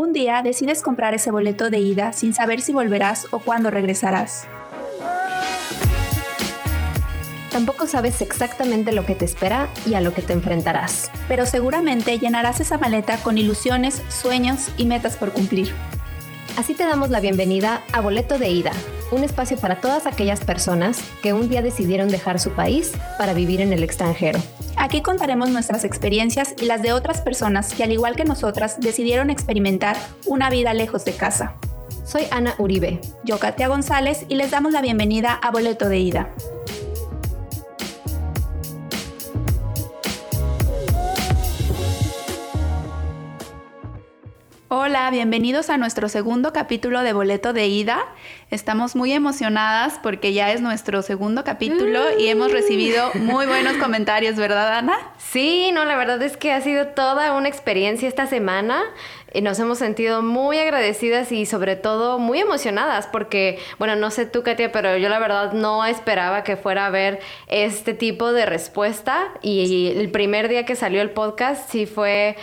Un día decides comprar ese boleto de ida sin saber si volverás o cuándo regresarás. Tampoco sabes exactamente lo que te espera y a lo que te enfrentarás. Pero seguramente llenarás esa maleta con ilusiones, sueños y metas por cumplir. Así te damos la bienvenida a Boleto de Ida, un espacio para todas aquellas personas que un día decidieron dejar su país para vivir en el extranjero. Aquí contaremos nuestras experiencias y las de otras personas que al igual que nosotras decidieron experimentar una vida lejos de casa. Soy Ana Uribe. Yo, Katia González, y les damos la bienvenida a Boleto de Ida. Hola, bienvenidos a nuestro segundo capítulo de Boleto de Ida. Estamos muy emocionadas porque ya es nuestro segundo capítulo y hemos recibido muy buenos comentarios, ¿verdad, Ana? Sí, no, la verdad es que ha sido toda una experiencia esta semana. Y nos hemos sentido muy agradecidas y sobre todo muy emocionadas porque, bueno, no sé tú, Katia, pero yo la verdad no esperaba que fuera a ver este tipo de respuesta y el primer día que salió el podcast sí fue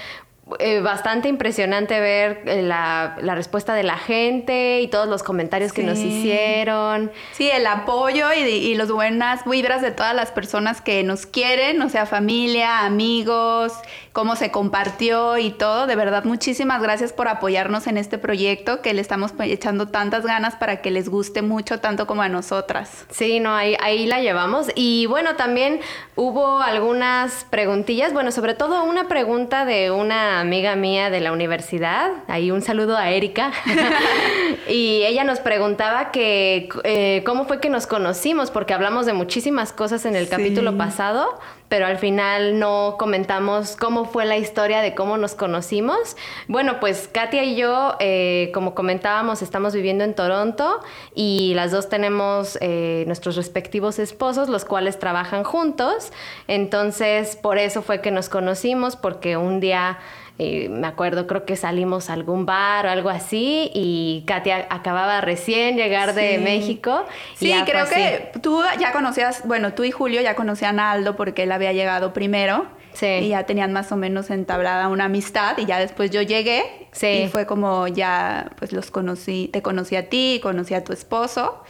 eh, bastante impresionante ver eh, la, la, respuesta de la gente y todos los comentarios que nos hicieron. Sí, el apoyo y, y las buenas vibras de todas las personas que nos quieren, o sea, familia, amigos, cómo se compartió y todo. De verdad, muchísimas gracias por apoyarnos en este proyecto que le estamos echando tantas ganas para que les guste mucho, tanto como a nosotras. Sí, no, ahí, ahí la llevamos. Y bueno, también hubo algunas preguntillas, bueno, sobre todo una pregunta de una amiga mía de la universidad. Ahí un saludo a Erika. y ella nos preguntaba que eh, cómo fue que nos conocimos, porque hablamos de muchísimas cosas en el capítulo pasado pero al final no comentamos cómo fue la historia de cómo nos conocimos. Bueno, pues Katia y yo, eh, como comentábamos, estamos viviendo en Toronto y las dos tenemos eh, nuestros respectivos esposos, los cuales trabajan juntos. Entonces, por eso fue que nos conocimos, porque un día me acuerdo, creo que salimos a algún bar o algo así y Katia acababa recién llegar de México. Sí, creo que tú ya conocías, bueno, tú y Julio ya conocían a Aldo porque él había llegado primero. Sí. Y ya tenían más o menos entablada una amistad y ya después yo llegué sí. y fue como ya pues los conocí, te conocí a ti, conocí a tu esposo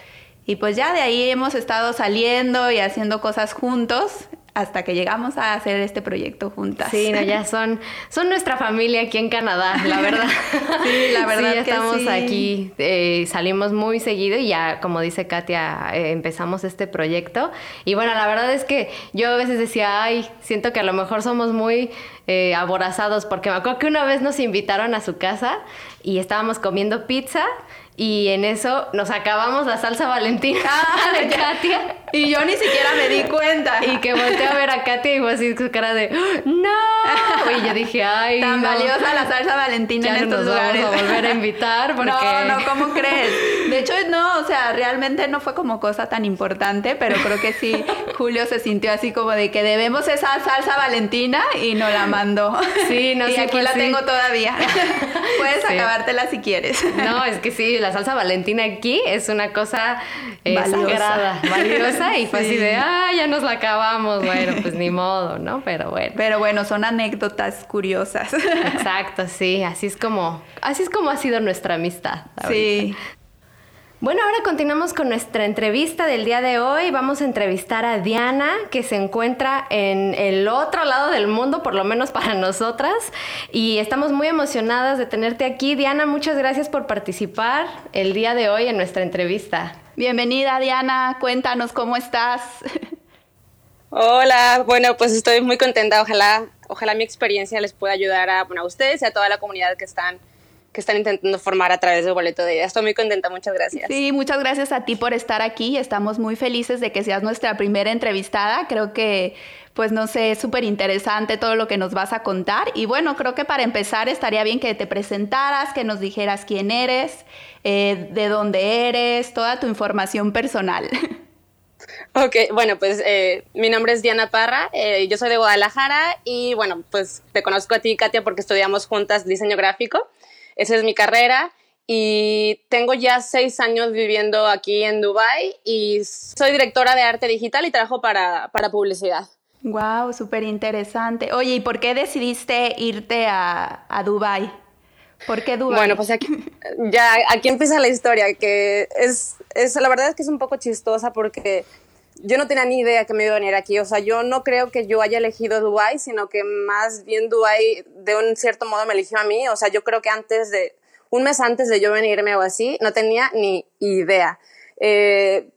y pues ya de ahí hemos estado saliendo y haciendo cosas juntos hasta que llegamos a hacer este proyecto juntas. Sí, no, ya son, son nuestra familia aquí en Canadá, la verdad. sí, la verdad. Sí, estamos aquí, eh, salimos muy seguido y ya, como dice Katia, eh, empezamos este proyecto. Y bueno, la verdad es que yo a veces decía, ay, siento que a lo mejor somos muy eh, aborazados, porque me acuerdo que una vez nos invitaron a su casa y estábamos comiendo pizza y en eso nos acabamos la salsa valentina ah, de Katia. Y yo ni siquiera me di cuenta. Y que volteé a ver a Katia y fue así su cara de ¡No! Y yo dije, ay. Tan valiosa la salsa valentina en estos nos lugares. Vamos a volver a invitar porque. No, no, ¿cómo crees? De hecho, no, o sea, realmente no fue como cosa tan importante, pero creo que sí, Julio se sintió así como de que debemos esa salsa valentina y nos la mandó. Sí, no sé. Y aquí pues la tengo todavía. Puedes acabártela si quieres. No, es que sí, la salsa valentina aquí es una cosa eh, sagrada, valiosa, y fue así de, ah, ya nos la acabamos, bueno, pues ni modo, ¿no? Pero bueno. Pero bueno, son anécdotas curiosas. Exacto, sí, así es como, así es como ha sido nuestra amistad. Sí. Bueno, ahora continuamos con nuestra entrevista del día de hoy. Vamos a entrevistar a Diana, que se encuentra en el otro lado del mundo, por lo menos para nosotras. Y estamos muy emocionadas de tenerte aquí. Diana, muchas gracias por participar el día de hoy en nuestra entrevista. Bienvenida, Diana. Cuéntanos cómo estás. Hola, bueno, pues estoy muy contenta. Ojalá, ojalá mi experiencia les pueda ayudar a, a ustedes y a toda la comunidad que están que están intentando formar a través de Boleto de Ida. Estoy muy contenta, muchas gracias. Sí, muchas gracias a ti por estar aquí. Estamos muy felices de que seas nuestra primera entrevistada. Creo que, pues no sé, es súper interesante todo lo que nos vas a contar. Y bueno, creo que para empezar estaría bien que te presentaras, que nos dijeras quién eres, eh, de dónde eres, toda tu información personal. Ok, bueno, pues eh, mi nombre es Diana Parra, eh, yo soy de Guadalajara y bueno, pues te conozco a ti, Katia, porque estudiamos juntas diseño gráfico. Esa es mi carrera y tengo ya seis años viviendo aquí en Dubai y soy directora de arte digital y trabajo para, para publicidad. Wow, súper interesante. Oye, ¿y por qué decidiste irte a, a Dubai? ¿Por qué Dubái? Bueno, pues aquí, ya aquí empieza la historia, que es, es, la verdad es que es un poco chistosa porque yo no tenía ni idea que me iba a venir aquí. O sea, yo no creo que yo haya elegido Dubái, sino que más bien Dubái de un cierto modo me eligió a mí. O sea, yo creo que antes de, un mes antes de yo venirme o así, no tenía ni idea. Eh,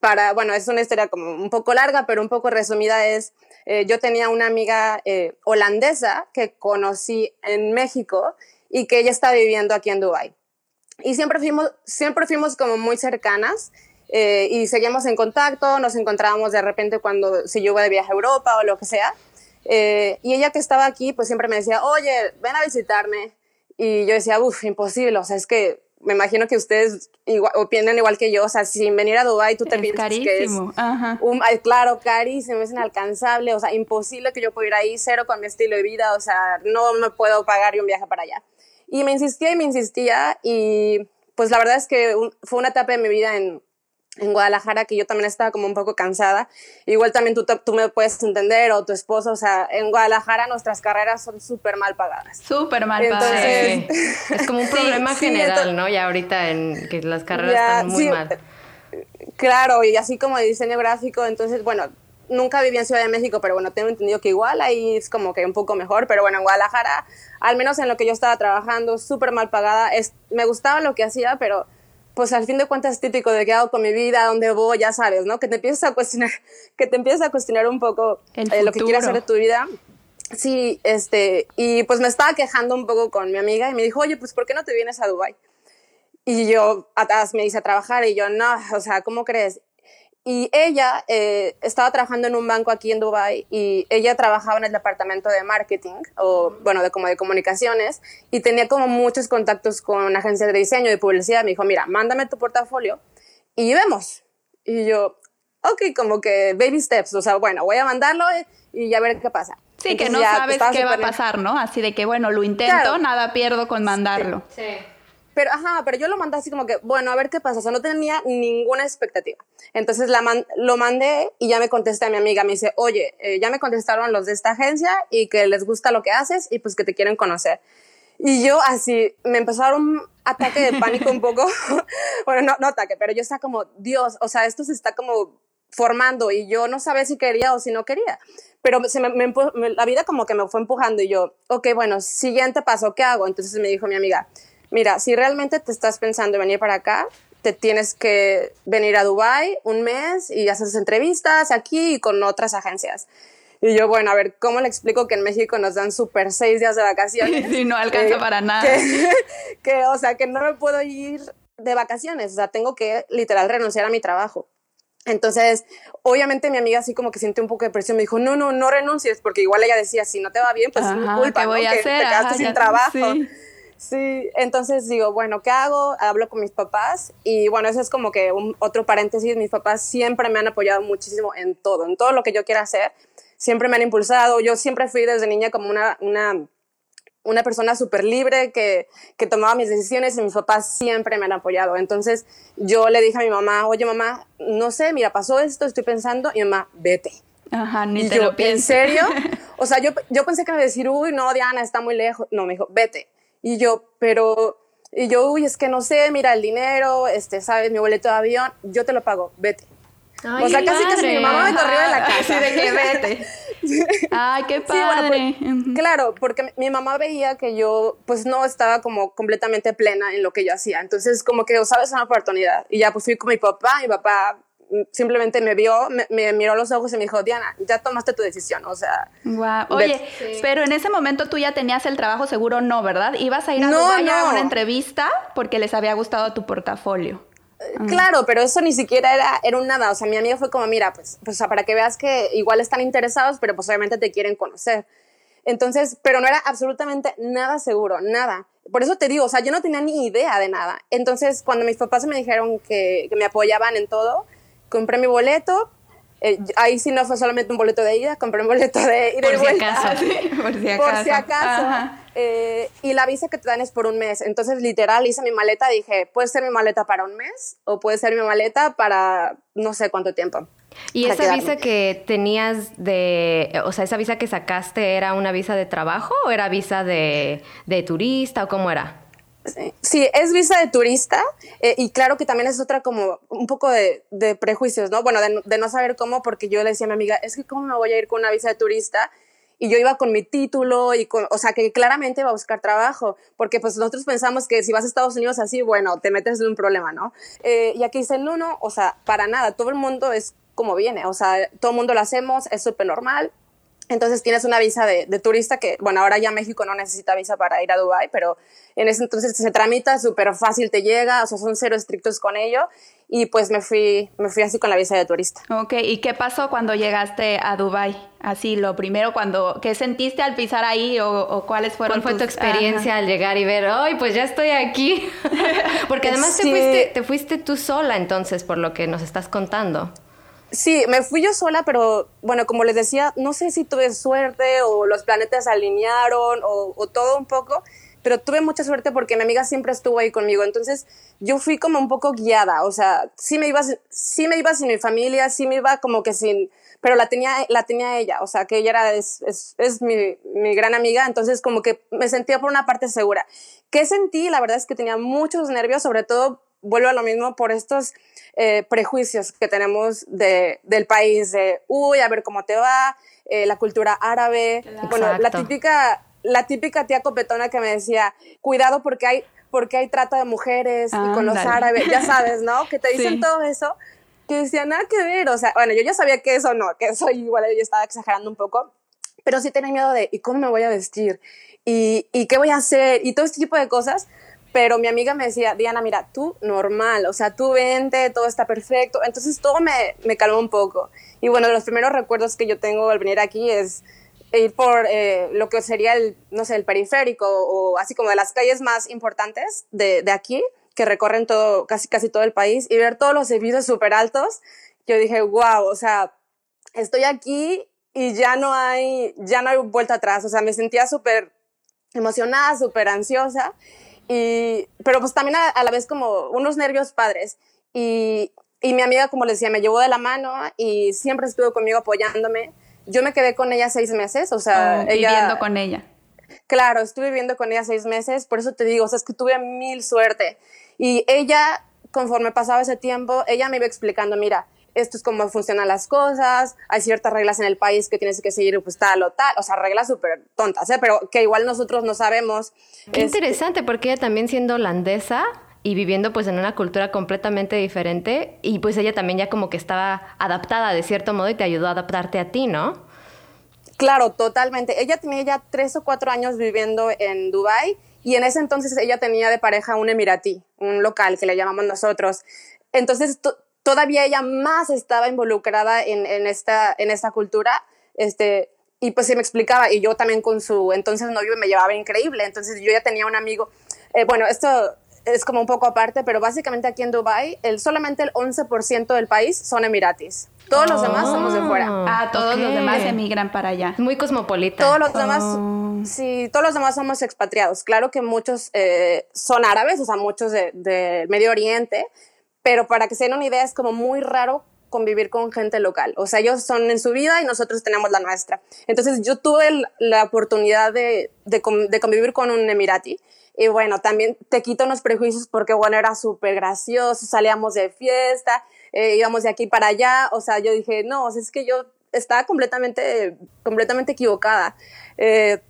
para, bueno, es una historia como un poco larga, pero un poco resumida es, eh, yo tenía una amiga eh, holandesa que conocí en México y que ella está viviendo aquí en Dubái. Y siempre fuimos, siempre fuimos como muy cercanas eh, y seguimos en contacto, nos encontrábamos de repente cuando, si yo iba de viaje a Europa o lo que sea. Eh, y ella que estaba aquí, pues siempre me decía, oye, ven a visitarme. Y yo decía, uff, imposible, o sea, es que me imagino que ustedes igual, opinan igual que yo, o sea, sin venir a Dubái tú te piensas que es Ajá. Un, claro, carísimo, es inalcanzable, o sea, imposible que yo pueda ir ahí, cero con mi estilo de vida, o sea, no me puedo pagar un viaje para allá. Y me insistía y me insistía y pues la verdad es que fue una etapa de mi vida en, en Guadalajara que yo también estaba como un poco cansada. Igual también tú, tú me puedes entender o tu esposo, o sea, en Guadalajara nuestras carreras son súper mal pagadas. Súper mal pagadas. Es como un problema general, ¿no? Ya ahorita en que las carreras están muy mal. Claro, y así como de diseño gráfico, entonces, bueno, nunca viví en Ciudad de México, pero bueno, tengo entendido que igual ahí es como que un poco mejor, pero bueno, en Guadalajara, al menos en lo que yo estaba trabajando, súper mal pagada, es, me gustaba lo que hacía, pero pues al fin de cuentas es típico de qué hago con mi vida, dónde voy, ya sabes, ¿no? Que te empiezas a cuestionar, que te empiezas a cuestionar un poco eh, lo que quieres hacer de tu vida. Sí, este, y pues me estaba quejando un poco con mi amiga y me dijo, oye, pues ¿por qué no te vienes a Dubai? Y yo, atrás me hice a trabajar y yo, no, o sea, ¿cómo crees? Y ella eh, estaba trabajando en un banco aquí en Dubai y ella trabajaba en el departamento de marketing o, bueno, de como de comunicaciones y tenía como muchos contactos con agencias de diseño y publicidad. Me dijo, mira, mándame tu portafolio y vemos. Y yo, ok, como que baby steps, o sea, bueno, voy a mandarlo y ya ver qué pasa. Sí, que no sabes qué va a pasar, ¿no? Así de que, bueno, lo intento, nada pierdo con mandarlo. sí. Pero, ajá, pero yo lo mandé así como que, bueno, a ver qué pasa. O sea, no tenía ninguna expectativa. Entonces la lo mandé y ya me contesté a mi amiga. Me dice, oye, eh, ya me contestaron los de esta agencia y que les gusta lo que haces y pues que te quieren conocer. Y yo así, me empezaron ataque de pánico un poco. bueno, no, no ataque, pero yo estaba como, Dios, o sea, esto se está como formando y yo no sabía si quería o si no quería. Pero se me, me, la vida como que me fue empujando y yo, ok, bueno, siguiente paso, ¿qué hago? Entonces me dijo mi amiga, mira, si realmente te estás pensando en venir para acá, te tienes que venir a Dubai un mes y haces entrevistas aquí y con otras agencias. Y yo, bueno, a ver, ¿cómo le explico que en México nos dan súper seis días de vacaciones? Sí, no alcanza para nada. Que, o sea, que no me puedo ir de vacaciones, o sea, tengo que literal renunciar a mi trabajo. Entonces, obviamente mi amiga así como que siente un poco de presión, me dijo, no, no, no renuncies, porque igual ella decía, si no te va bien, pues es mi culpa, voy a hacer? te quedaste sin trabajo. Sí. Sí, entonces digo, bueno, ¿qué hago? Hablo con mis papás y bueno, eso es como que un, otro paréntesis, mis papás siempre me han apoyado muchísimo en todo, en todo lo que yo quiera hacer, siempre me han impulsado, yo siempre fui desde niña como una, una, una persona súper libre que, que tomaba mis decisiones y mis papás siempre me han apoyado, entonces yo le dije a mi mamá, oye mamá, no sé, mira, pasó esto, estoy pensando y mamá, vete. Ajá, ni te lo ¿En serio? O sea, yo, yo pensé que me iba a decir, uy, no, Diana, está muy lejos. No, me dijo, vete. Y yo, pero, y yo, uy, es que no sé, mira el dinero, este, sabes, mi boleto de avión, yo te lo pago, vete. o sea, casi que mi mamá me corrió de la casa. de que vete. Ay, qué padre. Claro, porque mi mamá veía que yo, pues, no estaba como completamente plena en lo que yo hacía. Entonces, como que, sabes, una oportunidad. Y ya, pues, fui con mi papá. Mi papá simplemente me vio, me, miró a los ojos y me dijo, Diana, ya tomaste tu decisión, o sea. Wow. Oye, pero en ese momento tú ya tenías el trabajo seguro, no, ¿verdad? Ibas a ir a, no, a una entrevista porque les había gustado tu portafolio. Eh, claro, pero eso ni siquiera era, era un nada. O sea, mi amigo fue como, mira, pues, pues para que veas que igual están interesados, pero pues obviamente te quieren conocer. Entonces, pero no era absolutamente nada seguro, nada. Por eso te digo, o sea, yo no tenía ni idea de nada. Entonces, cuando mis papás me dijeron que, que me apoyaban en todo, compré mi boleto. Eh, ahí sí no fue solamente un boleto de ida, compré un boleto de ida por y si Acaso. por si acaso. Por si acaso. Eh, y la visa que te dan es por un mes. Entonces, literal, hice mi maleta. Dije, puede ser mi maleta para un mes o puede ser mi maleta para no sé cuánto tiempo. ¿Y esa visa que tenías de, o sea, esa visa que sacaste era una visa de trabajo o era visa de, de turista o cómo era? Sí, es visa de turista eh, y claro que también es otra como un poco de, prejuicios, ¿no? Bueno, de, no saber cómo, porque yo le decía a mi amiga, es que cómo me voy a ir con una visa de turista y yo iba con mi título y con, o sea, que claramente iba a buscar trabajo, porque pues nosotros pensamos que si vas a Estados Unidos así, bueno, te metes en un problema, ¿no? Eh, y aquí dice, no, no, o sea, para nada, todo el mundo es como viene, o sea, todo el mundo lo hacemos, es súper normal, entonces tienes una visa de, turista que, bueno, ahora ya México no necesita visa para ir a Dubái, pero en ese entonces se tramita súper fácil, te llega, o sea, son cero estrictos con ello. Y pues me fui, me fui así con la visa de turista. Ok, ¿y qué pasó cuando llegaste a Dubái? Así, lo primero, cuando, ¿qué sentiste al pisar ahí o, cuáles fueron ¿Cuál fue tu experiencia al llegar y ver, ay, pues ya estoy aquí? Porque además te, fuiste, te fuiste tú sola entonces, por lo que nos estás contando. Sí, me fui yo sola, pero bueno, como les decía, no sé si tuve suerte o los planetas alinearon o, todo un poco, pero tuve mucha suerte porque mi amiga siempre estuvo ahí conmigo. Entonces yo fui como un poco guiada, o sea, sí me iba, sí me iba sin mi familia, sí me iba como que sin, pero la tenía, la tenía ella, o sea, que ella era, es, es, es mi, mi gran amiga, entonces como que me sentía por una parte segura. ¿Qué sentí? La verdad es que tenía muchos nervios, sobre todo vuelvo a lo mismo por estos eh, prejuicios que tenemos de, del país, de, uy, a ver cómo te va, eh, la cultura árabe, bueno, la típica, la típica tía copetona que me decía, cuidado porque hay, porque hay trata de mujeres y con los árabes, ya sabes, ¿no? Que te dicen todo eso, que decía, nada que ver, o sea, bueno, yo ya sabía que eso no, que eso igual yo estaba exagerando un poco, pero sí tenía miedo de, ¿y cómo me voy a vestir? ¿Y, ¿Y qué voy a hacer? Y todo este tipo de cosas, pero mi amiga me decía, Diana, mira, tú normal, o sea, tú vente, todo está perfecto. Entonces todo me, me calmó un poco. Y bueno, los primeros recuerdos que yo tengo al venir aquí es ir por eh, lo que sería el, no sé, el periférico o así como de las calles más importantes de, de aquí, que recorren todo, casi, casi todo el país, y ver todos los edificios súper altos. Yo dije, wow, o sea, estoy aquí y ya no hay, ya no hay vuelta atrás. O sea, me sentía súper emocionada, súper ansiosa. Y, pero pues también a, la vez como unos nervios padres. Y, y, mi amiga, como les decía, me llevó de la mano y siempre estuvo conmigo apoyándome. Yo me quedé con ella seis meses, o sea, oh, ella... Viviendo con ella. Claro, estuve viviendo con ella seis meses, por eso te digo, o sea, es que tuve mil suerte. Y ella, conforme pasaba ese tiempo, ella me iba explicando, mira, esto es cómo funcionan las cosas, hay ciertas reglas en el país que tienes que seguir, pues tal o tal, o sea, reglas súper tontas, ¿eh? pero que igual nosotros no sabemos. Qué interesante, porque ella también siendo holandesa y viviendo pues en una cultura completamente diferente, y pues ella también ya como que estaba adaptada de cierto modo y te ayudó a adaptarte a ti, ¿no? Claro, totalmente. Ella tenía ya tres o cuatro años viviendo en Dubái y en ese entonces ella tenía de pareja un emiratí, un local que le llamamos nosotros. Entonces todavía ella más estaba involucrada en, en, esta, en esta cultura, este, y pues se me explicaba, y yo también con su entonces novio me llevaba increíble, entonces yo ya tenía un amigo, eh, bueno, esto es como un poco aparte, pero básicamente aquí en Dubai el, solamente el 11% del país son emiratis. Todos los demás somos de fuera. Ah, todos los demás emigran para allá. Muy cosmopolita. Todos los demás, oh. sí, todos los demás somos expatriados. Claro que muchos eh, son árabes, o sea, muchos de, de Medio Oriente, pero para que se den una idea es como muy raro convivir con gente local. O sea, ellos son en su vida y nosotros tenemos la nuestra. Entonces yo tuve la oportunidad de, de, convivir con un emirati. Y bueno, también te quito unos prejuicios porque, bueno, era súper gracioso, salíamos de fiesta, eh, íbamos de aquí para allá. O sea, yo dije, no, es que yo estaba completamente, completamente equivocada. Eh,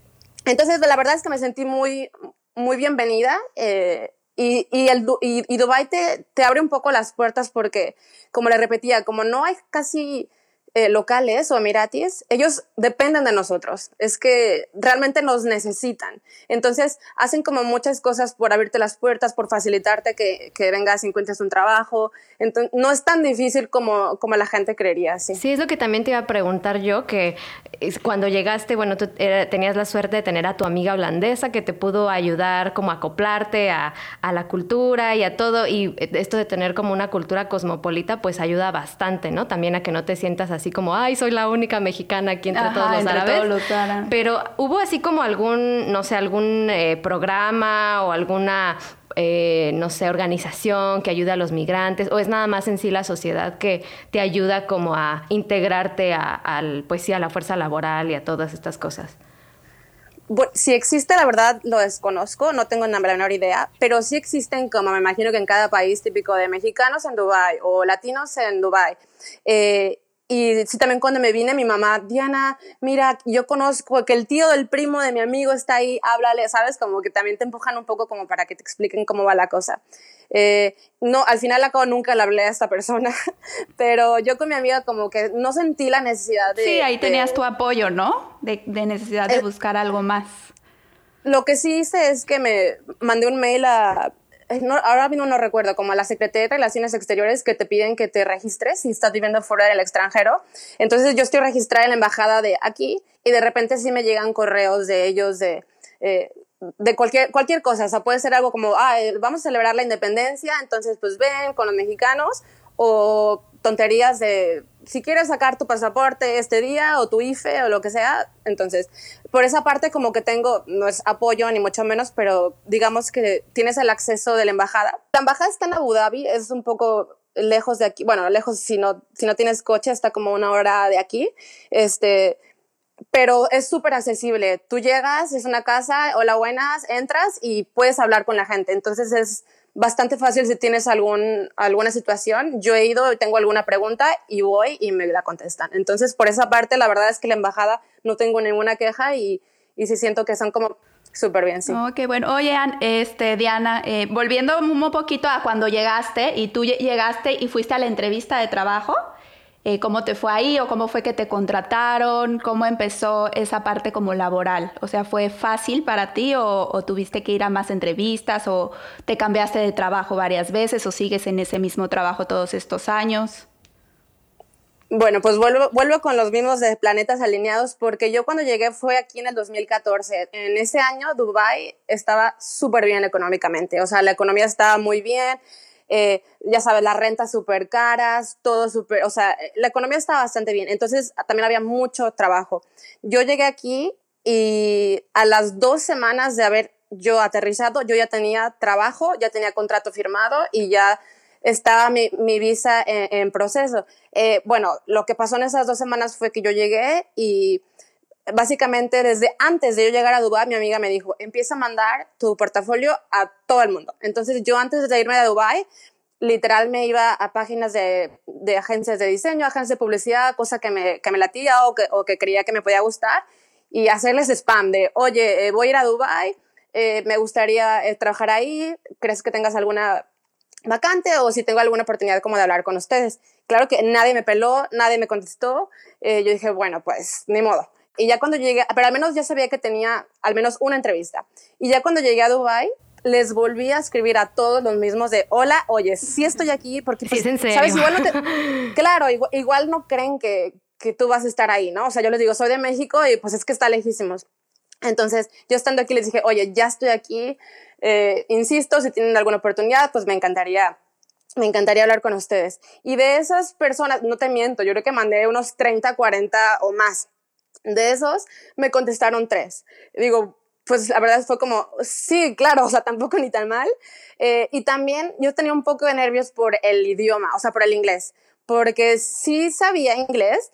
entonces, la verdad es que me sentí muy, muy bienvenida. Eh, y, y, el, y, y Dubai te, te, abre un poco las puertas porque, como le repetía, como no hay casi eh, locales o emiratis, ellos dependen de nosotros. Es que realmente nos necesitan. Entonces, hacen como muchas cosas por abrirte las puertas, por facilitarte que, que vengas y encuentres un trabajo. Entonces, no es tan difícil como, como la gente creería. Sí. sí, es lo que también te iba a preguntar yo, que cuando llegaste, bueno, tú tenías la suerte de tener a tu amiga holandesa que te pudo ayudar como a acoplarte a, a la cultura y a todo. Y esto de tener como una cultura cosmopolita, pues ayuda bastante, ¿no? También a que no te sientas así así como, ay, soy la única mexicana aquí entre todos los árabes. Pero hubo así como algún, no sé, algún eh, programa o alguna eh, no sé, organización que ayude a los migrantes, o es nada más en sí la sociedad que te ayuda como a integrarte a, al, pues sí, a la fuerza laboral y a todas estas cosas? si existe, la verdad lo desconozco, no tengo la menor idea, pero sí existen, como me imagino que en cada país típico de mexicanos en Dubai o latinos en Dubai. Eh, y sí, también cuando me vine, mi mamá, Diana, mira, yo conozco que el tío del primo de mi amigo está ahí, háblale, ¿sabes? Como que también te empujan un poco como para que te expliquen cómo va la cosa. Eh, no, al final acabo nunca le hablé a esta persona, pero yo con mi amiga como que no sentí la necesidad de... Sí, ahí tenías tu apoyo, ¿no? De, de necesidad de buscar algo más. Lo que sí hice es que me mandé un mail a ahora mismo no recuerdo, como la Secretaría de Relaciones Exteriores que te piden que te registres si estás viviendo fuera del extranjero. Entonces yo estoy registrada en la embajada de aquí y de repente sí me llegan correos de ellos de... Eh, de cualquier, cualquier cosa, o sea, puede ser algo como, ah, eh, vamos a celebrar la independencia, entonces pues ven con los mexicanos, o tonterías de si quieres sacar tu pasaporte este día o tu IFE o lo que sea, entonces por esa parte como que tengo, no es apoyo ni mucho menos, pero digamos que tienes el acceso de la embajada. La embajada está en Abu Dhabi, es un poco lejos de aquí, bueno, lejos si no, si no tienes coche, está como una hora de aquí, este, pero es súper accesible. Tú llegas, es una casa, hola buenas, entras y puedes hablar con la gente, entonces es bastante fácil si tienes algún, alguna situación. Yo he ido, tengo alguna pregunta y voy y me la contestan. Entonces, por esa parte, la verdad es que la embajada no tengo ninguna queja y, y sí siento que son como súper bien, sí. Ok, bueno. Oye, este, Diana, eh, volviendo un poquito a cuando llegaste y tú llegaste y fuiste a la entrevista de trabajo. Eh, cómo te fue ahí o cómo fue que te contrataron, cómo empezó esa parte como laboral. O sea, ¿fue fácil para ti o, tuviste que ir a más entrevistas o te cambiaste de trabajo varias veces o sigues en ese mismo trabajo todos estos años? Bueno, pues vuelvo, con los mismos de planetas alineados porque yo cuando llegué fue aquí en el 2014. En ese año Dubai estaba súper bien económicamente, o sea, la economía estaba muy bien, eh, ya sabes, las rentas súper caras, todo súper, o sea, la economía estaba bastante bien, entonces también había mucho trabajo. Yo llegué aquí y a las dos semanas de haber yo aterrizado, yo ya tenía trabajo, ya tenía contrato firmado y ya estaba mi, visa en, proceso. Eh, bueno, lo que pasó en esas dos semanas fue que yo llegué y básicamente desde antes de yo llegar a Dubai, mi amiga me dijo, empieza a mandar tu portafolio a todo el mundo. Entonces yo antes de irme a Dubai, literal me iba a páginas de, de agencias de diseño, agencias de publicidad, cosa que me, que me latía o que, o que creía que me podía gustar, y hacerles spam de, oye, eh, voy a ir a Dubai, eh, me gustaría eh, trabajar ahí, ¿crees que tengas alguna vacante o si tengo alguna oportunidad como de hablar con ustedes? Claro que nadie me peló, nadie me contestó, yo dije, bueno, pues ni modo. Y ya cuando llegué, pero al menos ya sabía que tenía al menos una entrevista. Y ya cuando llegué a Dubai, les volví a escribir a todos los mismos de, hola, oye, sí estoy aquí porque, pues, ¿sabes? Igual no te, claro, igual, no creen que, que tú vas a estar ahí, ¿no? O sea, yo les digo, soy de México y pues es que está lejísimos. Entonces, yo estando aquí les dije, oye, ya estoy aquí, eh, insisto, si tienen alguna oportunidad, pues me encantaría, me encantaría hablar con ustedes. Y de esas personas, no te miento, yo creo que mandé unos 30, 40 o más. De esos me contestaron tres. Digo, pues la verdad fue como, sí, claro, o sea, tampoco ni tan mal. Eh, y también yo tenía un poco de nervios por el idioma, o sea, por el inglés, porque sí sabía inglés,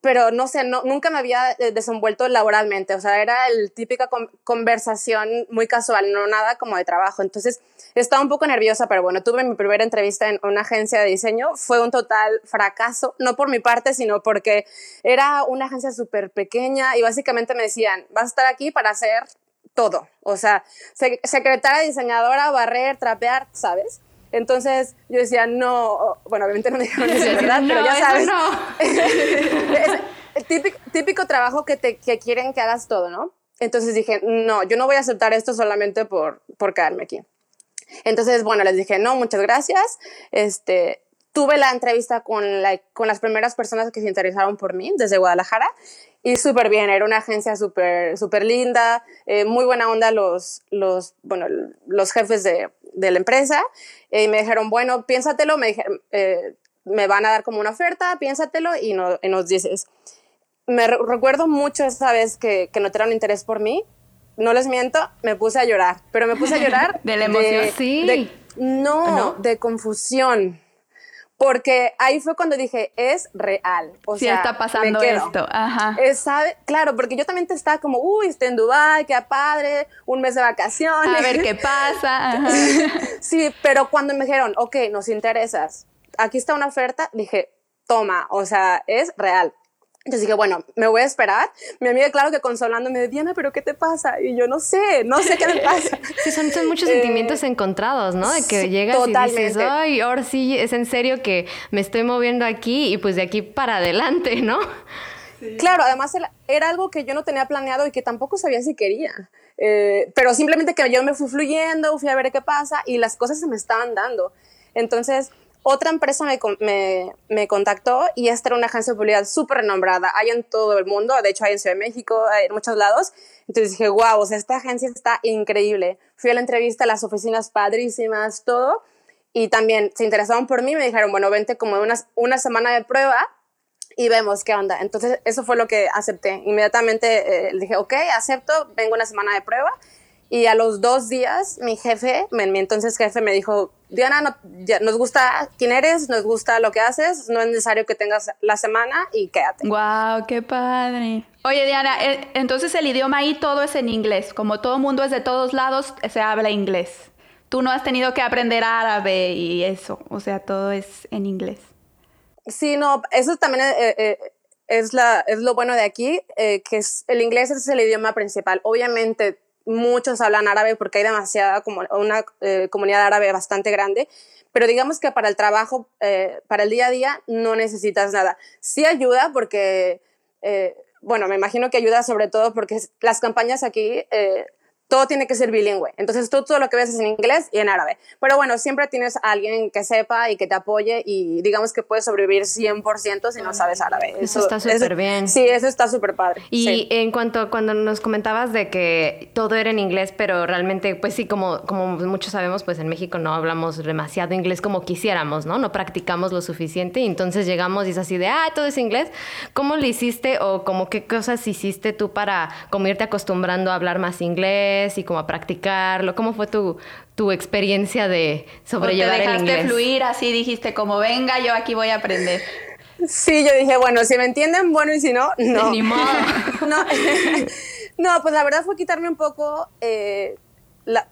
pero no sé, no, nunca me había eh, desenvuelto laboralmente, o sea, era el típica conversación muy casual, no nada como de trabajo. Entonces, estaba un poco nerviosa, pero bueno, tuve mi primera entrevista en una agencia de diseño, fue un total fracaso, no por mi parte, sino porque era una agencia súper pequeña y básicamente me decían, vas a estar aquí para hacer todo, o sea, secretaria, diseñadora, barrer, trapear, ¿sabes? Entonces yo decía, no, bueno, obviamente no me dijeron eso, ¿verdad? Pero ya sabes. No. es el típico, típico trabajo que, te, que quieren que hagas todo, ¿no? Entonces dije, no, yo no voy a aceptar esto solamente por, por quedarme aquí. Entonces, bueno, les dije, no, muchas gracias. Este, tuve la entrevista con, la, con las primeras personas que se interesaron por mí desde Guadalajara y súper bien, era una agencia súper super linda, eh, muy buena onda los, los, bueno, los jefes de, de la empresa y me dijeron, bueno, piénsatelo, me, dijeron, eh, me van a dar como una oferta, piénsatelo y, no, y nos dices. Me recuerdo mucho esa vez que, que notaron interés por mí, no les miento, me puse a llorar, pero me puse a llorar de la emoción, sí. no, de confusión, porque ahí fue cuando dije, es real. O sí, está pasando esto. Ajá. sabe, claro, porque yo también te estaba como, uy, estoy en Dubái, qué padre, un mes de vacaciones. A ver qué pasa. sí, pero cuando me dijeron, ok, nos interesas, aquí está una oferta, dije, toma, o sea, es real. Entonces dije, bueno, me voy a esperar. Mi amiga, claro que consolándome, de Diana, ¿pero qué te pasa? Y yo no sé, no sé qué me pasa. Sí, son, son muchos sentimientos eh, encontrados, ¿no? De que llegas y dices, ay, ahora sí, es en serio que me estoy moviendo aquí y pues de aquí para adelante, ¿no? Claro, además era algo que yo no tenía planeado y que tampoco sabía si quería. Eh, pero simplemente que yo me fui fluyendo, fui a ver qué pasa y las cosas se me estaban dando. Entonces, otra empresa me, me, contactó y esta era una agencia de publicidad súper renombrada. Hay en todo el mundo, de hecho hay en Ciudad de México, hay en muchos lados. Entonces dije, wow, o sea, esta agencia está increíble. Fui a la entrevista, las oficinas padrísimas, todo. Y también se interesaron por mí, me dijeron, bueno, vente como una, una semana de prueba y vemos qué onda. Entonces eso fue lo que acepté. Inmediatamente eh, dije, ok, acepto, vengo una semana de prueba y a los dos días, mi jefe, mi entonces jefe, me dijo, Diana, nos gusta quién eres, nos gusta lo que haces, no es necesario que tengas la semana y quédate. ¡Wow! ¡Qué padre! Oye, Diana, eh, entonces el idioma ahí todo es en inglés. Como todo mundo es de todos lados, se habla inglés. Tú no has tenido que aprender árabe y eso, o sea, todo es en inglés. Sí, no, eso también eh, eh, es, la, es lo bueno de aquí, que es, el inglés es el idioma principal. Obviamente muchos hablan árabe porque hay demasiada, como una eh, comunidad árabe bastante grande, pero digamos que para el trabajo, eh, para el día a día, no necesitas nada. Sí ayuda porque, eh, bueno, me imagino que ayuda sobre todo porque las campañas aquí todo tiene que ser bilingüe. Entonces tú todo lo que ves es en inglés y en árabe. Pero bueno, siempre tienes a alguien que sepa y que te apoye y digamos que puedes sobrevivir 100% si no sabes árabe. Eso, está súper bien. Sí, eso está súper padre. Y en cuanto cuando nos comentabas de que todo era en inglés, pero realmente, pues sí, como, como muchos sabemos, pues en México no hablamos demasiado inglés como quisiéramos, ¿no? No practicamos lo suficiente y entonces llegamos y es así de, ah, todo es inglés. ¿Cómo lo hiciste o como qué cosas hiciste tú para como irte acostumbrando a hablar más inglés? Y como a practicarlo? ¿Cómo fue tu, tu experiencia de sobrellevar el inglés? fluir así, dijiste como venga, yo aquí voy a aprender. Sí, yo dije, bueno, si me entienden, bueno, y si no, no. Ni modo. no. pues la verdad fue quitarme un poco eh, la,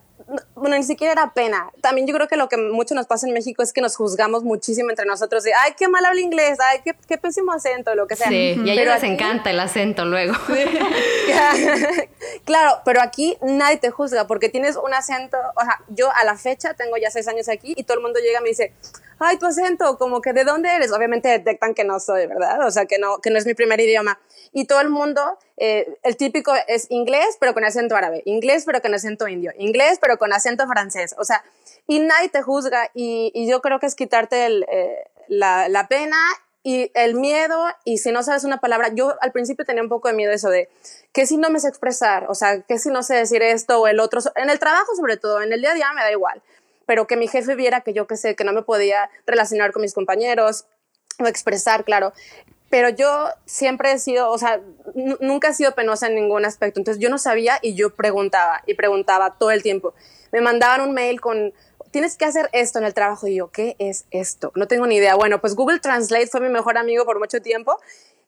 bueno, ni siquiera era pena. También yo creo que lo que mucho nos pasa en México es que nos juzgamos muchísimo entre nosotros de, ay, qué mal habla inglés, ay, qué, qué pésimo acento, lo que sea. Sí, y a ellos les encanta el acento luego. claro, pero aquí nadie te juzga porque tienes un acento, o sea, yo a la fecha tengo ya seis años aquí y todo el mundo llega y me dice, ay, tu acento, como que de dónde eres. Obviamente detectan que no soy, ¿verdad? O sea, que no, que no es mi primer idioma. Y todo el mundo, eh, el típico es inglés, pero con acento árabe, inglés, pero con acento indio, inglés, pero con acento francés. O sea, y nadie te juzga. Y, y yo creo que es quitarte el, eh, la, la pena y el miedo, y si no sabes una palabra, yo al principio tenía un poco de miedo eso de, ¿qué si no me sé expresar? O sea, ¿qué si no sé decir esto o el otro? En el trabajo sobre todo, en el día a día me da igual, pero que mi jefe viera que yo que sé, que no me podía relacionar con mis compañeros o expresar, claro pero yo siempre he sido, o sea, nunca he sido penosa en ningún aspecto. Entonces yo no sabía y yo preguntaba y preguntaba todo el tiempo. Me mandaban un mail con, tienes que hacer esto en el trabajo. Y yo, ¿qué es esto? No tengo ni idea. Bueno, pues Google Translate fue mi mejor amigo por mucho tiempo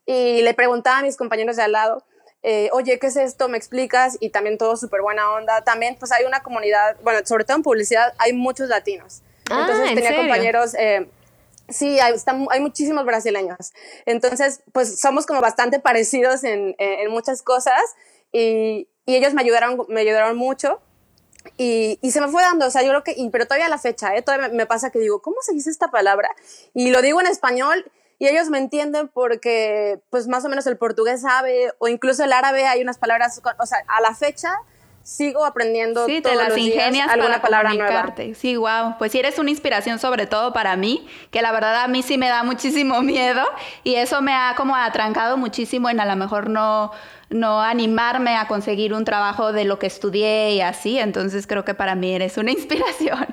y le preguntaba a mis compañeros de al lado. Eh, oye, ¿qué es esto? ¿Me explicas? Y también todo súper buena onda. También, pues hay una comunidad, bueno, sobre todo en publicidad, hay muchos latinos. Ah, Entonces tenía compañeros eh, Sí, hay, hay, muchísimos brasileños. Entonces, pues somos como bastante parecidos en, en muchas cosas y, y, ellos me ayudaron, me ayudaron mucho. Y, y, se me fue dando, o sea, yo creo que, y, pero todavía a la fecha, ¿eh? todavía me, pasa que digo, ¿cómo se dice esta palabra? Y lo digo en español y ellos me entienden porque, pues más o menos el portugués sabe, o incluso el árabe, hay unas palabras, o sea, a la fecha sigo aprendiendo sí, todos te las los ingenias alguna palabra nueva. Sí, wow. Pues sí eres una inspiración sobre todo para mí, que la verdad a mí sí me da muchísimo miedo y eso me ha como atrancado muchísimo en a lo mejor no no animarme a conseguir un trabajo de lo que estudié y así, entonces creo que para mí eres una inspiración.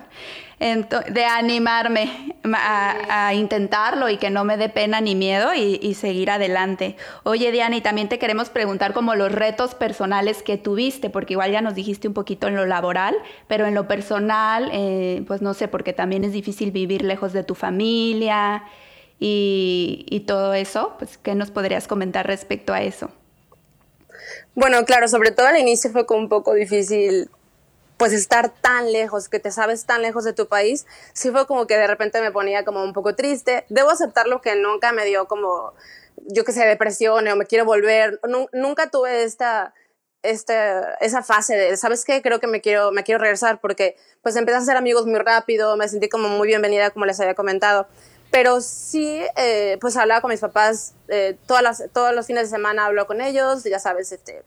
de animarme a, intentarlo y que no me dé pena ni miedo y, seguir adelante. Oye, Diana, y también te queremos preguntar como los retos personales que tuviste, porque igual ya nos dijiste un poquito en lo laboral, pero en lo personal, eh, pues no sé, porque también es difícil vivir lejos de tu familia y, y todo eso, pues ¿qué nos podrías comentar respecto a eso? Bueno, claro, sobre todo al inicio fue como un poco difícil pues estar tan lejos, que te sabes tan lejos de tu país, sí fue como que de repente me ponía como un poco triste. Debo aceptarlo que nunca me dio como, yo que sé, depresión o me quiero volver. nunca tuve esta, esta, esa fase de, ¿sabes qué? Creo que me quiero, me quiero regresar porque pues empecé a hacer amigos muy rápido, me sentí como muy bienvenida, como les había comentado. Pero sí, eh, pues hablaba con mis papás eh, todas las, todos los fines de semana, hablo con ellos, ya sabes, este,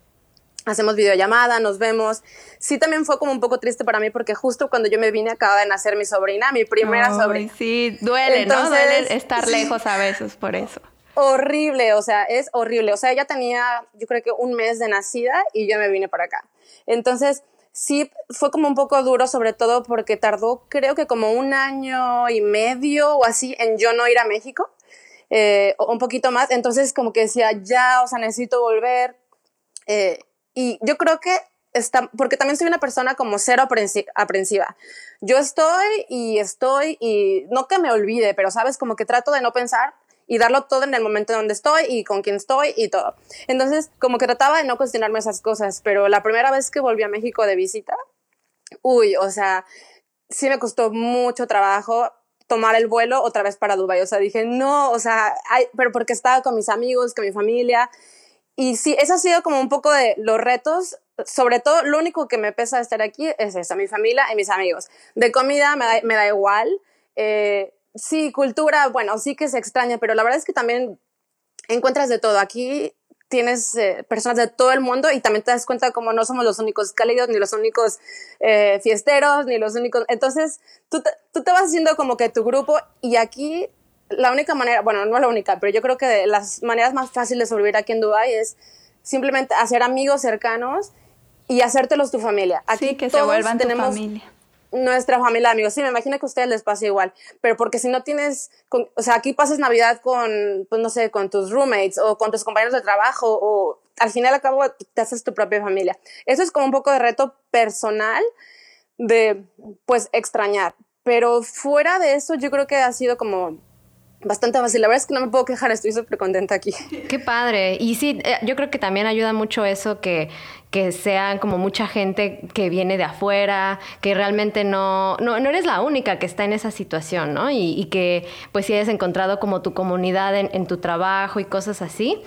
hacemos videollamada, nos vemos. Sí, también fue como un poco triste para mí porque justo cuando yo me vine acaba de nacer mi sobrina, mi primera sobrina. Sí, duele, ¿no? Duele estar lejos a veces por eso. Horrible, o sea, es horrible. O sea, ella tenía, yo creo que un mes de nacida y yo me vine para acá. Entonces, sí, fue como un poco duro, sobre todo porque tardó, creo que como un año y medio o así en yo no ir a México. Eh, un poquito más, entonces como que decía, ya, o sea, necesito volver, eh, y yo creo que está, porque también soy una persona como cero aprensiva. Yo estoy y estoy y no que me olvide, pero sabes, como que trato de no pensar y darlo todo en el momento donde estoy y con quién estoy y todo. Entonces, como que trataba de no cuestionarme esas cosas, pero la primera vez que volví a México de visita, uy, o sea, sí me costó mucho trabajo tomar el vuelo otra vez para Dubái. O sea, dije, no, o sea, pero porque estaba con mis amigos, con mi familia y sí, eso ha sido como un poco de los retos. Sobre todo, lo único que me pesa de estar aquí es eso, mi familia y mis amigos. De comida me da, me da igual. Eh, sí, cultura, bueno, sí que se extraña, pero la verdad es que también encuentras de todo. Aquí tienes eh, personas de todo el mundo y también te das cuenta como no somos los únicos cálidos, ni los únicos eh, fiesteros, ni los únicos... Entonces, tú tú te vas haciendo como que tu grupo y aquí la única manera, bueno, no es la única, pero yo creo que las maneras más fáciles de sobrevivir aquí en Dubai es simplemente hacer amigos cercanos y hacértelos tu familia. Aquí sí, que se vuelvan tenemos tu familia. Nuestra familia amigos. Sí, me imagino que a ustedes les pasa igual, pero porque si no tienes, o sea, aquí pasas Navidad con, pues no sé, con tus roommates o con tus compañeros de trabajo o al final al cabo te haces tu propia familia. Eso es como un poco de reto personal de, pues, extrañar. Pero fuera de eso, yo creo que ha sido como bastante fácil. La verdad es que no me puedo quejar, estoy súper contenta aquí. Qué padre. Y sí, eh, yo creo que también ayuda mucho eso que, que sean como mucha gente que viene de afuera, que realmente no, no, eres la única que está en esa situación, ¿no? Y, que pues si hayas encontrado como tu comunidad en, en tu trabajo y cosas así.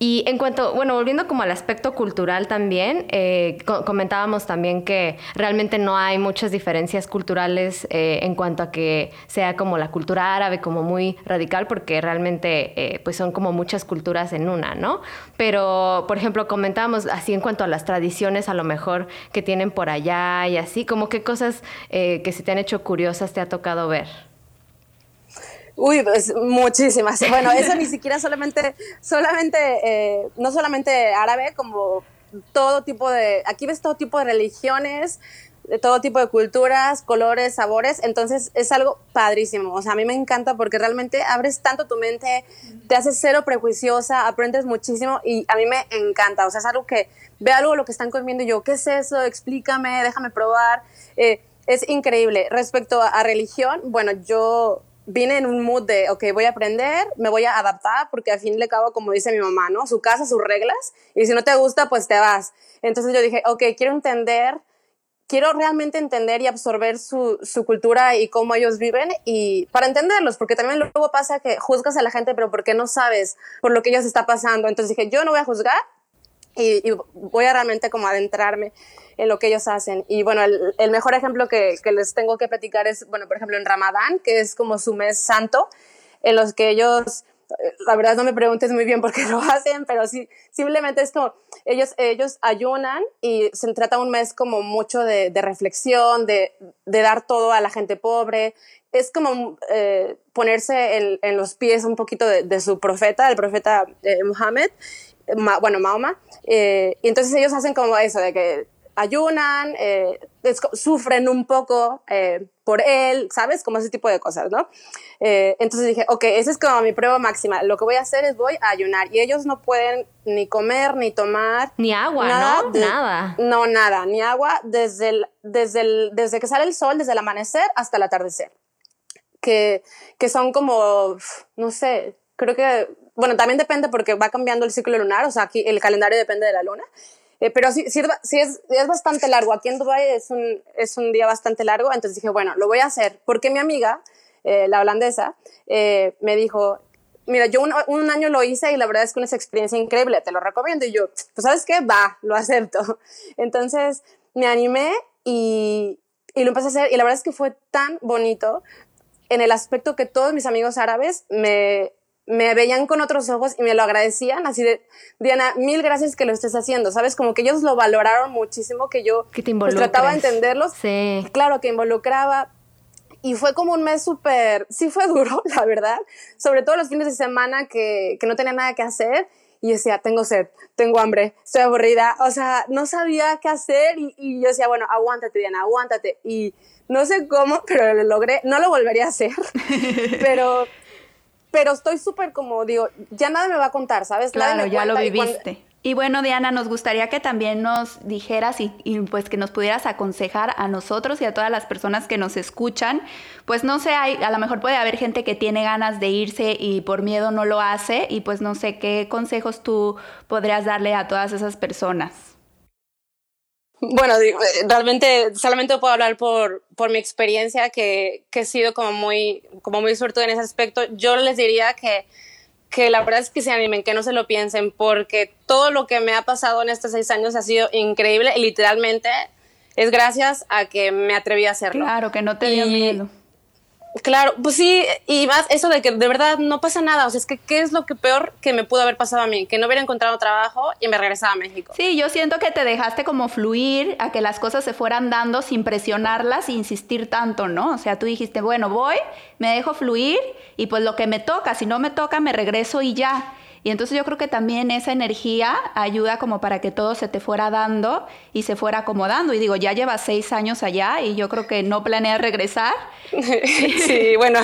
Y en cuanto, bueno, volviendo como al aspecto cultural también, eh, comentábamos también que realmente no hay muchas diferencias culturales eh, en cuanto a que sea como la cultura árabe como muy radical, porque realmente eh, pues son como muchas culturas en una, ¿no? Pero, por ejemplo, comentábamos así en cuanto a las tradiciones a lo mejor que tienen por allá y así, como qué cosas que se te han hecho curiosas te ha tocado ver. Uy, pues muchísimas. Bueno, eso ni siquiera solamente, solamente, eh, no solamente árabe, como todo tipo de, aquí ves todo tipo de religiones, de todo tipo de culturas, colores, sabores, entonces es algo padrísimo. O sea, a mí me encanta porque realmente abres tanto tu mente, te haces cero prejuiciosa, aprendes muchísimo y a mí me encanta. O sea, es algo que ve algo lo que están comiendo y yo, ¿qué es eso? Explícame, déjame probar. Eh, es increíble. Respecto a religión, bueno, yo vine en un mood de, ok, voy a aprender, me voy a adaptar, porque al fin le acabo, como dice mi mamá, ¿no? Su casa, sus reglas, y si no te gusta, pues te vas. Entonces yo dije, ok, quiero entender, quiero realmente entender y absorber su, su cultura y cómo ellos viven, y para entenderlos, porque también luego pasa que juzgas a la gente, pero porque no sabes por lo que ellos está pasando. Entonces dije, yo no voy a juzgar, y, y voy a realmente como adentrarme en lo que ellos hacen. Y bueno, el, mejor ejemplo que, que, les tengo que platicar es, bueno, por ejemplo, en Ramadán, que es como su mes santo, en los que ellos, la verdad no me preguntes muy bien por qué lo hacen, pero sí, simplemente es como, ellos, ellos ayunan y se trata un mes como mucho de, de reflexión, de, de, dar todo a la gente pobre. Es como eh, ponerse en, en, los pies un poquito de, de su profeta, el profeta eh, Muhammad, bueno, Mahoma. Eh, y entonces ellos hacen como eso, de que ayunan, eh, sufren un poco eh, por él, ¿sabes? Como ese tipo de cosas, ¿no? Eh, entonces dije, ok, esa es como mi prueba máxima. Lo que voy a hacer es voy a ayunar y ellos no pueden ni comer, ni tomar. Ni agua, ¿no? nada. No, nada, ni agua desde, desde, desde que sale el sol, desde el amanecer hasta el atardecer. Que, que son como, no sé, creo que, bueno, también depende porque va cambiando el ciclo lunar, o sea, aquí el calendario depende de la luna. Eh, pero sí, sí, es, es, bastante largo. Aquí en Dubai es un, es un día bastante largo. Entonces dije, bueno, lo voy a hacer. Porque mi amiga, eh, la holandesa, eh, me dijo, mira, yo un, un, año lo hice y la verdad es que una experiencia increíble, te lo recomiendo. Y yo, pues sabes qué, va, lo acepto. Entonces me animé y, y lo empecé a hacer y la verdad es que fue tan bonito en el aspecto que todos mis amigos árabes me, me veían con otros ojos y me lo agradecían, así de, Diana, mil gracias que lo estés haciendo, ¿sabes? Como que ellos lo valoraron muchísimo, que yo que te pues, trataba de entenderlos. Sí. Claro, que involucraba. Y fue como un mes súper, sí fue duro, la verdad, sobre todo los fines de semana que, que no tenía nada que hacer y decía, tengo sed, tengo hambre, estoy aburrida, o sea, no sabía qué hacer y, y yo decía, bueno, aguántate, Diana, aguántate. Y no sé cómo, pero lo logré, no lo volvería a hacer, pero pero estoy súper como, digo, ya nada me va a contar, ¿sabes? Claro, ya lo viviste. Y, bueno, Diana, nos gustaría que también nos dijeras y, y, pues que nos pudieras aconsejar a nosotros y a todas las personas que nos escuchan. Pues no sé, hay, a lo mejor puede haber gente que tiene ganas de irse y por miedo no lo hace y pues no sé qué consejos tú podrías darle a todas esas personas. Bueno, realmente solamente puedo hablar por, por mi experiencia, que, que he sido como muy, como muy suerte en ese aspecto. Yo les diría que, que la verdad es que se animen, que no se lo piensen, porque todo lo que me ha pasado en estos seis años ha sido increíble y literalmente es gracias a que me atreví a hacerlo. Claro, que no te dio miedo. Claro, pues sí, y más eso de que de verdad no pasa nada, o sea, es que qué es lo que peor que me pudo haber pasado a mí, que no hubiera encontrado trabajo y me regresaba a México. Sí, yo siento que te dejaste como fluir, a que las cosas se fueran dando sin presionarlas, e insistir tanto, ¿no? O sea, tú dijiste, bueno, voy, me dejo fluir y pues lo que me toca, si no me toca, me regreso y ya. Y entonces yo creo que también esa energía ayuda como para que todo se te fuera dando y se fuera acomodando. Y digo, ya llevas seis años allá y yo creo que no planeas regresar. sí, bueno,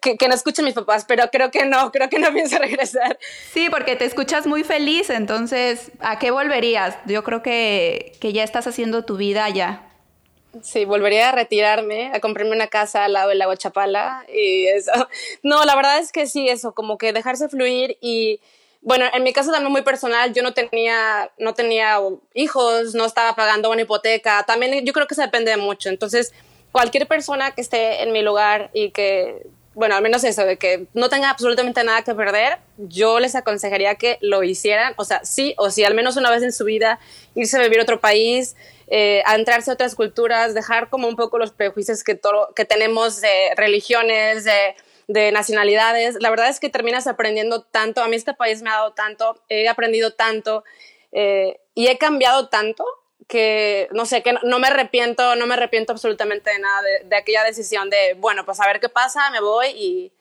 que, que, no escuchen mis papás, pero creo que no, creo que no pienso regresar. Sí, porque te escuchas muy feliz, entonces, ¿a qué volverías? Yo creo que, que ya estás haciendo tu vida allá. Sí, volvería a retirarme, a comprarme una casa al lado del lago Chapala y eso. No, la verdad es que sí, eso, como que dejarse fluir y, bueno, en mi caso también muy personal, yo no tenía, no tenía hijos, no estaba pagando una hipoteca, también yo creo que se depende mucho. Entonces, cualquier persona que esté en mi lugar y que, bueno, al menos eso, de que no tenga absolutamente nada que perder, yo les aconsejaría que lo hicieran, o sea, sí o sí, al menos una vez en su vida, irse a vivir a otro país, eh, a entrarse a otras culturas, dejar como un poco los prejuicios que, tenemos de religiones, de, de, nacionalidades. La verdad es que terminas aprendiendo tanto. A mí este país me ha dado tanto, he aprendido tanto eh, y he cambiado tanto que no sé, que no, me arrepiento, no me arrepiento absolutamente de nada de, de aquella decisión de, bueno, pues a ver qué pasa, me voy y,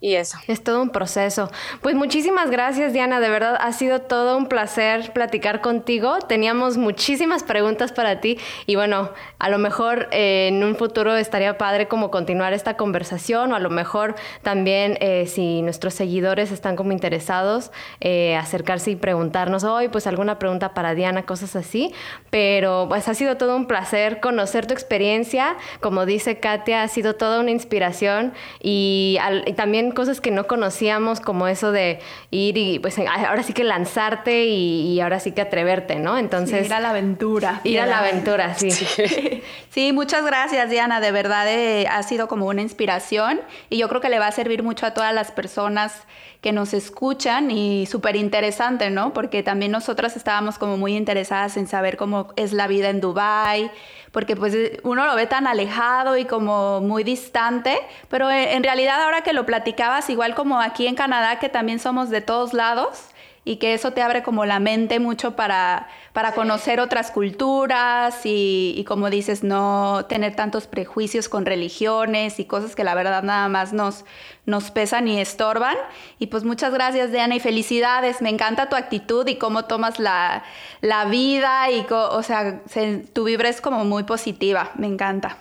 y eso. Es todo un proceso. Pues muchísimas gracias, Diana. De verdad, ha sido todo un placer platicar contigo. Teníamos muchísimas preguntas para ti y bueno, a lo mejor eh, en un futuro estaría padre como continuar esta conversación o a lo mejor también eh, si nuestros seguidores están como interesados, eh, acercarse y preguntarnos hoy, pues alguna pregunta para Diana, cosas así. Pero pues ha sido todo un placer conocer tu experiencia. Como dice Katia, ha sido toda una inspiración y, y también cosas que no conocíamos, como eso de ir y pues ahora sí que lanzarte y, ahora sí que atreverte, ¿no? Entonces... ir a la aventura. Ir a la aventura, sí. Sí, muchas gracias Diana, de verdad eh, ha sido como una inspiración y yo creo que le va a servir mucho a todas las personas que nos escuchan y súper interesante, ¿no? Porque también nosotras estábamos como muy interesadas en saber cómo es la vida en Dubai, porque pues uno lo ve tan alejado y como muy distante, pero en realidad ahora que lo platicabas, igual como aquí en Canadá, que también somos de todos lados, y que eso te abre como la mente mucho para, para conocer otras culturas y, y, como dices, no tener tantos prejuicios con religiones y cosas que la verdad nada más nos, nos pesan y estorban. Y pues muchas gracias, Diana, y felicidades. Me encanta tu actitud y cómo tomas la, la vida y, o sea, tu vibra es como muy positiva. Me encanta.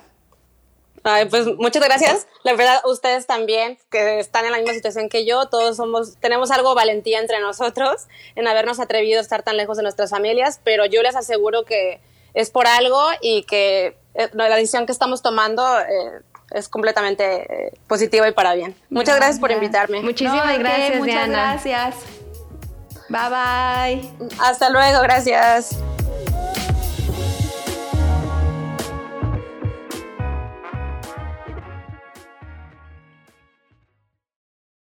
Ay, pues muchas gracias. La verdad, ustedes también, que están en la misma situación que yo, todos somos, tenemos algo valentía entre nosotros en habernos atrevido a estar tan lejos de nuestras familias, pero yo les aseguro que es por algo y que eh, la decisión que estamos tomando eh, es completamente eh, positiva y para bien. Muchas gracias por invitarme. Muchísimas gracias, Muchas gracias. Bye bye. Hasta luego, gracias.